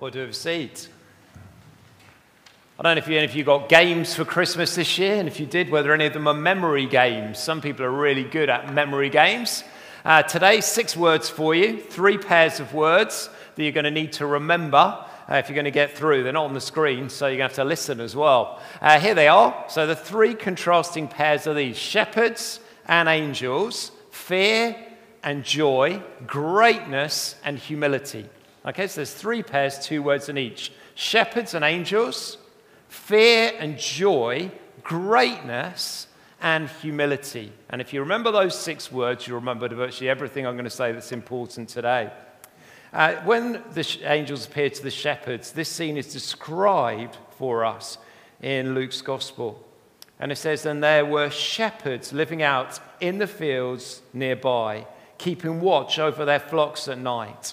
or to have seat. I don't know if you, if you got games for Christmas this year, and if you did, whether any of them are memory games. Some people are really good at memory games. Uh, today, six words for you, three pairs of words that you're going to need to remember uh, if you're going to get through. They're not on the screen, so you're going to have to listen as well. Uh, here they are. So, the three contrasting pairs are these shepherds and angels, fear and joy, greatness and humility. Okay, so there's three pairs, two words in each shepherds and angels, fear and joy, greatness and humility. And if you remember those six words, you'll remember virtually everything I'm going to say that's important today. Uh, when the sh- angels appear to the shepherds, this scene is described for us in Luke's gospel. And it says, And there were shepherds living out in the fields nearby, keeping watch over their flocks at night.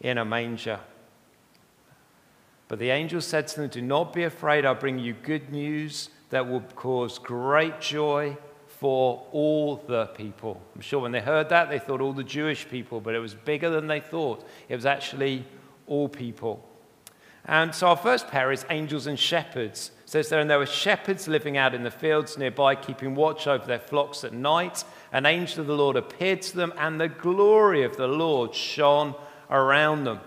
in a manger. But the angel said to them, Do not be afraid. I'll bring you good news that will cause great joy for all the people. I'm sure when they heard that, they thought all the Jewish people, but it was bigger than they thought. It was actually all people. And so our first pair is angels and shepherds. It says there, and there were shepherds living out in the fields nearby, keeping watch over their flocks at night. An angel of the Lord appeared to them, and the glory of the Lord shone around them.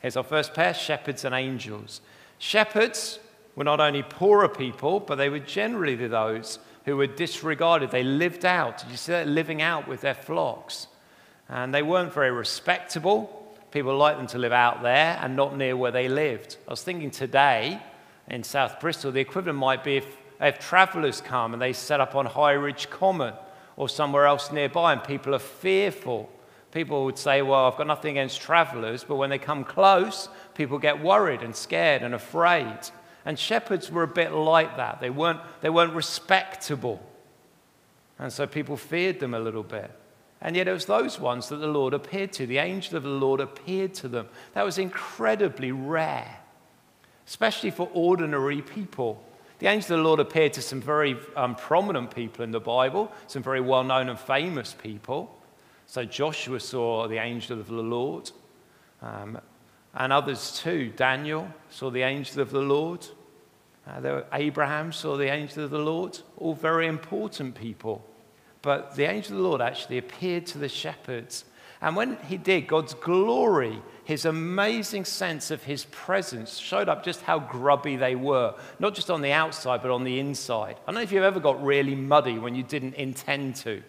Here's our first pair shepherds and angels. Shepherds were not only poorer people, but they were generally those who were disregarded. They lived out. Did you see that? Living out with their flocks. And they weren't very respectable. People liked them to live out there and not near where they lived. I was thinking today in South Bristol, the equivalent might be if, if travellers come and they set up on Highridge Common or somewhere else nearby and people are fearful. People would say, Well, I've got nothing against travellers, but when they come close, people get worried and scared and afraid. And shepherds were a bit like that. They weren't, they weren't respectable. And so people feared them a little bit. And yet it was those ones that the Lord appeared to. The angel of the Lord appeared to them. That was incredibly rare, especially for ordinary people. The angel of the Lord appeared to some very um, prominent people in the Bible, some very well known and famous people. So Joshua saw the angel of the Lord, um, and others too. Daniel saw the angel of the Lord. Uh, Abraham saw the angel of the Lord. All very important people. But the angel of the Lord actually appeared to the shepherds. And when he did, God's glory, his amazing sense of his presence, showed up just how grubby they were, not just on the outside, but on the inside. I don't know if you've ever got really muddy when you didn't intend to.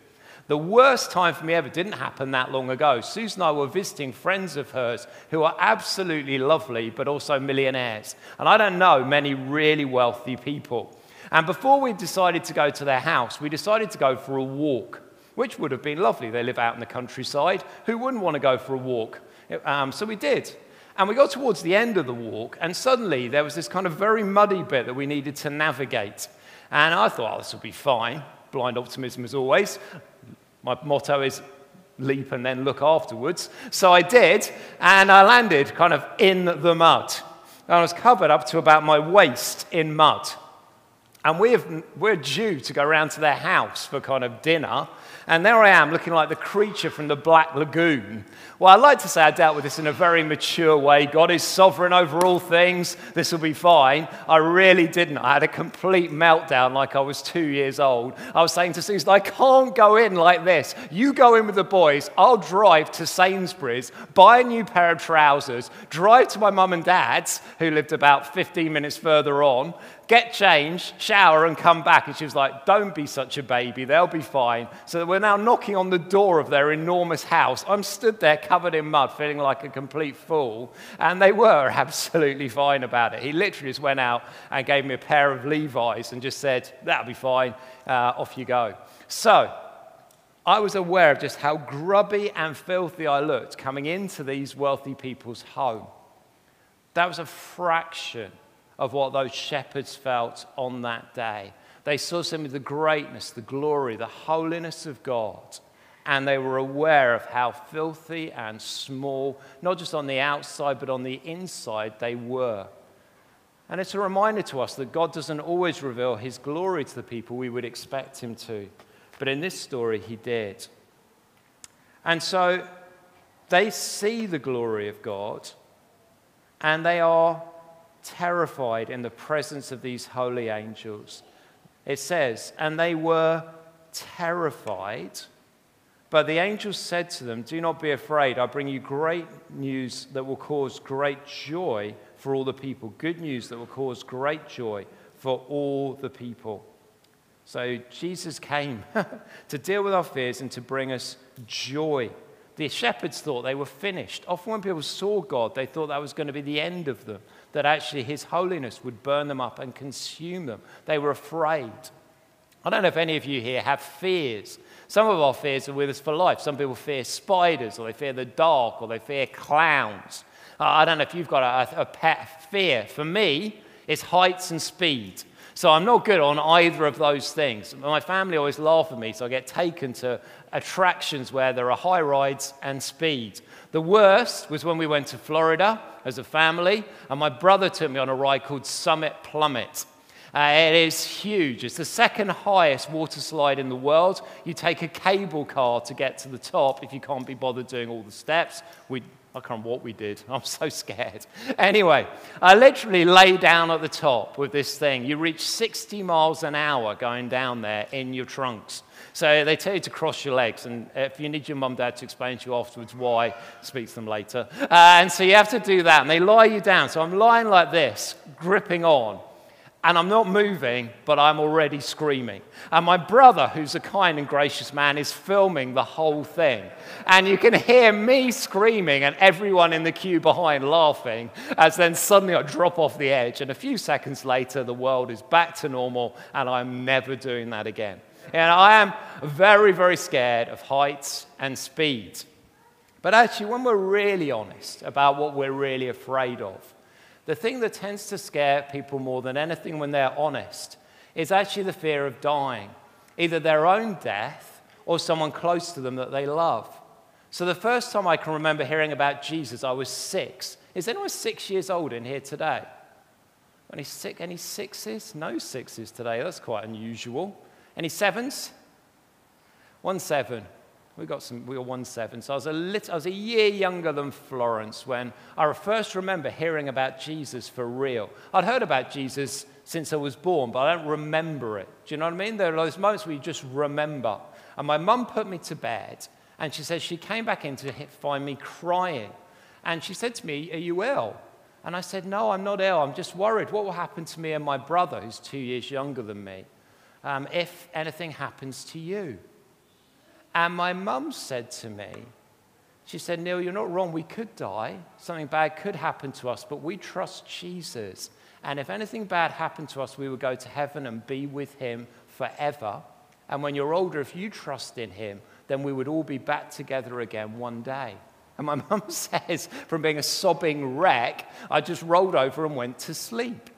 The worst time for me ever didn't happen that long ago. Susan and I were visiting friends of hers who are absolutely lovely, but also millionaires. And I don't know many really wealthy people. And before we decided to go to their house, we decided to go for a walk, which would have been lovely. They live out in the countryside. Who wouldn't want to go for a walk? Um, so we did. And we got towards the end of the walk, and suddenly there was this kind of very muddy bit that we needed to navigate. And I thought, oh, this will be fine. Blind optimism as always. My motto is leap and then look afterwards. So I did, and I landed kind of in the mud. I was covered up to about my waist in mud. And we have, we're due to go around to their house for kind of dinner. And there I am, looking like the creature from the Black Lagoon. Well, I'd like to say I dealt with this in a very mature way. God is sovereign over all things. This will be fine. I really didn't. I had a complete meltdown like I was two years old. I was saying to Susan, I can't go in like this. You go in with the boys. I'll drive to Sainsbury's, buy a new pair of trousers, drive to my mum and dad's, who lived about 15 minutes further on, get changed, shower, and come back. And she was like, Don't be such a baby, they'll be fine. So we're now knocking on the door of their enormous house. I'm stood there covered in mud, feeling like a complete fool. And they were absolutely fine about it. He literally just went out and gave me a pair of Levi's and just said, That'll be fine, uh, off you go. So, I was aware of just how grubby and filthy I looked coming into these wealthy people's home. That was a fraction of what those shepherds felt on that day. They saw some of the greatness, the glory, the holiness of God, and they were aware of how filthy and small, not just on the outside, but on the inside, they were. And it's a reminder to us that God doesn't always reveal his glory to the people we would expect him to. But in this story, he did. And so they see the glory of God and they are terrified in the presence of these holy angels. It says, and they were terrified. But the angels said to them, Do not be afraid. I bring you great news that will cause great joy for all the people. Good news that will cause great joy for all the people. So Jesus came to deal with our fears and to bring us joy. The shepherds thought they were finished. Often, when people saw God, they thought that was going to be the end of them, that actually His holiness would burn them up and consume them. They were afraid. I don't know if any of you here have fears. Some of our fears are with us for life. Some people fear spiders, or they fear the dark, or they fear clowns. Uh, I don't know if you've got a, a pet fear. For me, it's heights and speed. So I'm not good on either of those things. My family always laugh at me, so I get taken to attractions where there are high rides and speed. The worst was when we went to Florida as a family, and my brother took me on a ride called Summit Plummet. Uh, it is huge. It's the second highest water slide in the world. You take a cable car to get to the top if you can't be bothered doing all the steps. We I can't remember what we did. I'm so scared. Anyway, I literally lay down at the top with this thing. You reach 60 miles an hour going down there in your trunks. So they tell you to cross your legs, and if you need your mum dad to explain to you afterwards why, speak to them later. Uh, and so you have to do that, and they lie you down. So I'm lying like this, gripping on, and I'm not moving, but I'm already screaming. And my brother, who's a kind and gracious man, is filming the whole thing. And you can hear me screaming and everyone in the queue behind laughing as then suddenly I drop off the edge. And a few seconds later, the world is back to normal, and I'm never doing that again. And I am very, very scared of heights and speed. But actually, when we're really honest about what we're really afraid of, the thing that tends to scare people more than anything when they're honest is actually the fear of dying, either their own death or someone close to them that they love. So the first time I can remember hearing about Jesus, I was six. Is anyone six years old in here today? Any, six, any sixes? No sixes today. That's quite unusual. Any sevens? One seven. We got some, we were one seven. So I was a little, I was a year younger than Florence when I first remember hearing about Jesus for real. I'd heard about Jesus since I was born, but I don't remember it. Do you know what I mean? There are those moments where you just remember. And my mum put me to bed, and she says she came back in to find me crying. And she said to me, Are you ill? And I said, No, I'm not ill. I'm just worried. What will happen to me and my brother, who's two years younger than me, um, if anything happens to you? And my mum said to me, she said, Neil, you're not wrong. We could die. Something bad could happen to us, but we trust Jesus. And if anything bad happened to us, we would go to heaven and be with him forever. And when you're older, if you trust in him, then we would all be back together again one day. And my mum says, from being a sobbing wreck, I just rolled over and went to sleep.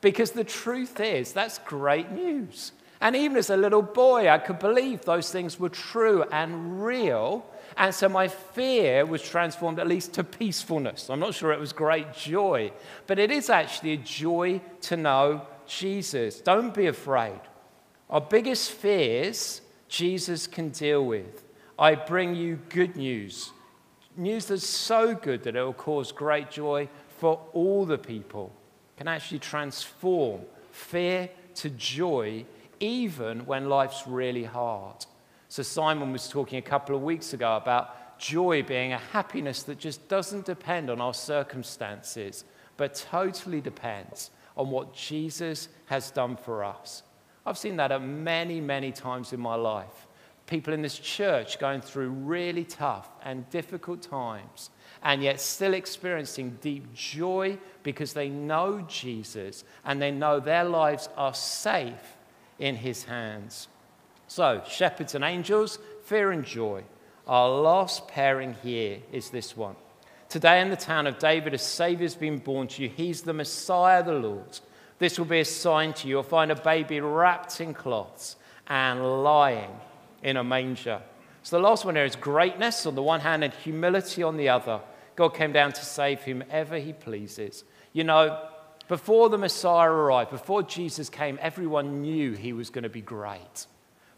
Because the truth is, that's great news. And even as a little boy, I could believe those things were true and real. And so my fear was transformed at least to peacefulness. I'm not sure it was great joy, but it is actually a joy to know Jesus. Don't be afraid. Our biggest fears, Jesus can deal with. I bring you good news. News that's so good that it will cause great joy for all the people. Can actually transform fear to joy even when life's really hard. So, Simon was talking a couple of weeks ago about joy being a happiness that just doesn't depend on our circumstances, but totally depends on what Jesus has done for us. I've seen that many, many times in my life. People in this church going through really tough and difficult times, and yet still experiencing deep joy because they know Jesus and they know their lives are safe in his hands. So, shepherds and angels, fear and joy. Our last pairing here is this one. Today in the town of David, a Savior has been born to you. He's the Messiah, the Lord. This will be a sign to you. You'll find a baby wrapped in cloths and lying in a manger. So the last one there is greatness on the one hand and humility on the other. God came down to save whomever he pleases. You know, before the Messiah arrived, before Jesus came, everyone knew he was going to be great.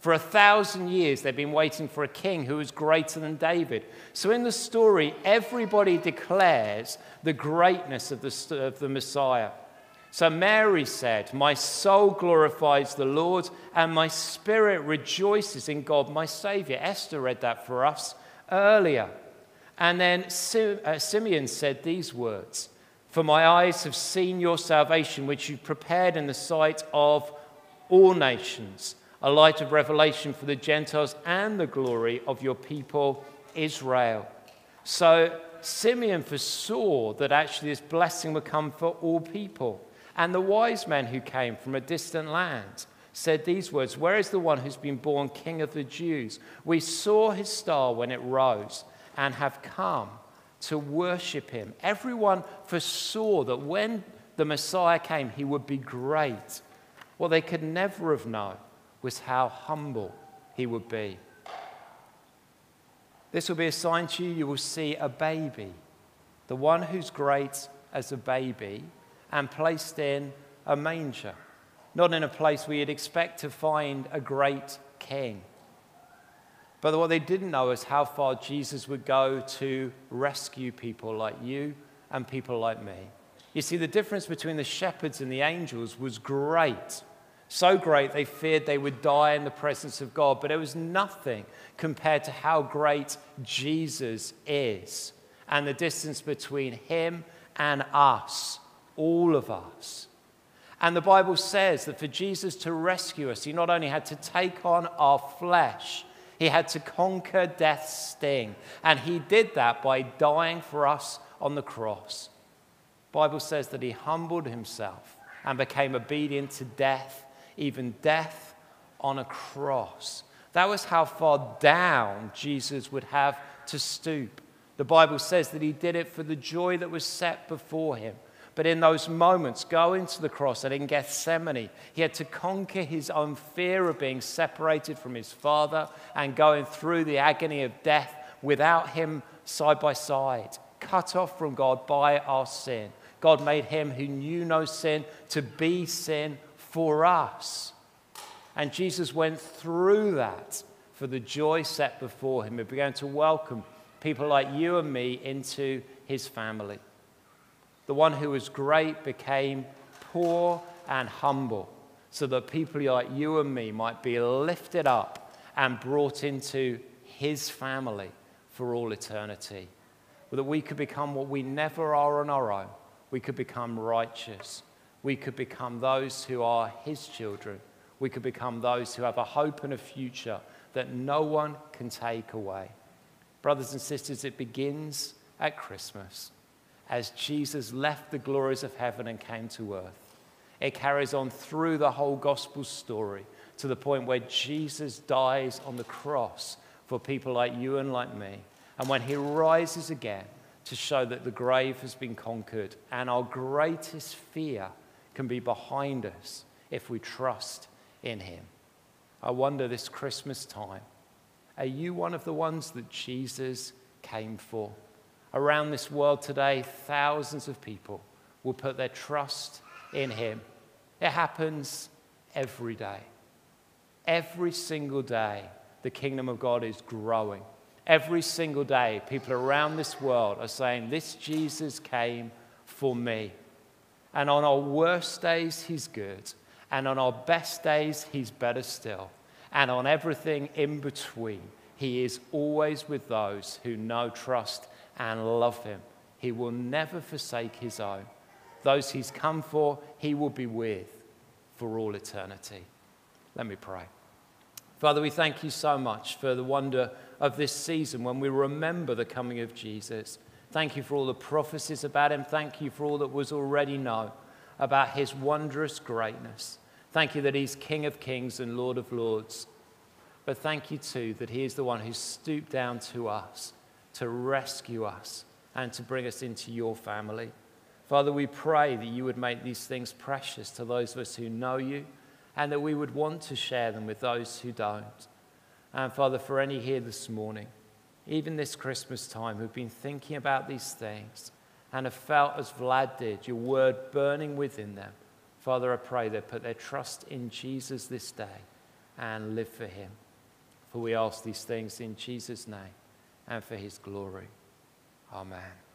For a thousand years, they've been waiting for a king who was greater than David. So, in the story, everybody declares the greatness of the, of the Messiah. So, Mary said, My soul glorifies the Lord, and my spirit rejoices in God, my Savior. Esther read that for us earlier. And then uh, Simeon said these words For my eyes have seen your salvation, which you prepared in the sight of all nations a light of revelation for the Gentiles and the glory of your people Israel. So Simeon foresaw that actually this blessing would come for all people. And the wise men who came from a distant land said these words Where is the one who's been born king of the Jews? We saw his star when it rose and have come to worship him. Everyone foresaw that when the Messiah came, he would be great. What they could never have known was how humble he would be. This will be a sign to you. You will see a baby, the one who's great as a baby, and placed in a manger, not in a place where you'd expect to find a great king. But what they didn't know is how far Jesus would go to rescue people like you and people like me. You see, the difference between the shepherds and the angels was great. So great they feared they would die in the presence of God, but it was nothing compared to how great Jesus is and the distance between him and us, all of us. And the Bible says that for Jesus to rescue us, he not only had to take on our flesh, he had to conquer death's sting. And he did that by dying for us on the cross. Bible says that he humbled himself and became obedient to death even death on a cross. That was how far down Jesus would have to stoop. The Bible says that he did it for the joy that was set before him. But in those moments, going to the cross and in Gethsemane, he had to conquer his own fear of being separated from his Father and going through the agony of death without him side by side, cut off from God by our sin. God made him who knew no sin to be sin for us. And Jesus went through that for the joy set before him. He began to welcome people like you and me into his family. The one who was great became poor and humble so that people like you and me might be lifted up and brought into his family for all eternity. That we could become what we never are on our own. We could become righteous we could become those who are His children. We could become those who have a hope and a future that no one can take away. Brothers and sisters, it begins at Christmas as Jesus left the glories of heaven and came to earth. It carries on through the whole gospel story to the point where Jesus dies on the cross for people like you and like me. And when he rises again to show that the grave has been conquered and our greatest fear can be behind us if we trust in Him. I wonder this Christmas time, are you one of the ones that Jesus came for? Around this world today, thousands of people will put their trust in Him. It happens every day. Every single day, the kingdom of God is growing. Every single day, people around this world are saying, This Jesus came for me. And on our worst days, He's good. And on our best days, He's better still. And on everything in between, He is always with those who know, trust, and love Him. He will never forsake His own. Those He's come for, He will be with for all eternity. Let me pray. Father, we thank you so much for the wonder of this season when we remember the coming of Jesus. Thank you for all the prophecies about him. Thank you for all that was already known about his wondrous greatness. Thank you that he's King of kings and Lord of lords. But thank you too that he is the one who stooped down to us to rescue us and to bring us into your family. Father, we pray that you would make these things precious to those of us who know you and that we would want to share them with those who don't. And Father, for any here this morning, even this Christmas time, who've been thinking about these things and have felt, as Vlad did, your word burning within them, Father, I pray they put their trust in Jesus this day and live for him. For we ask these things in Jesus' name and for his glory. Amen.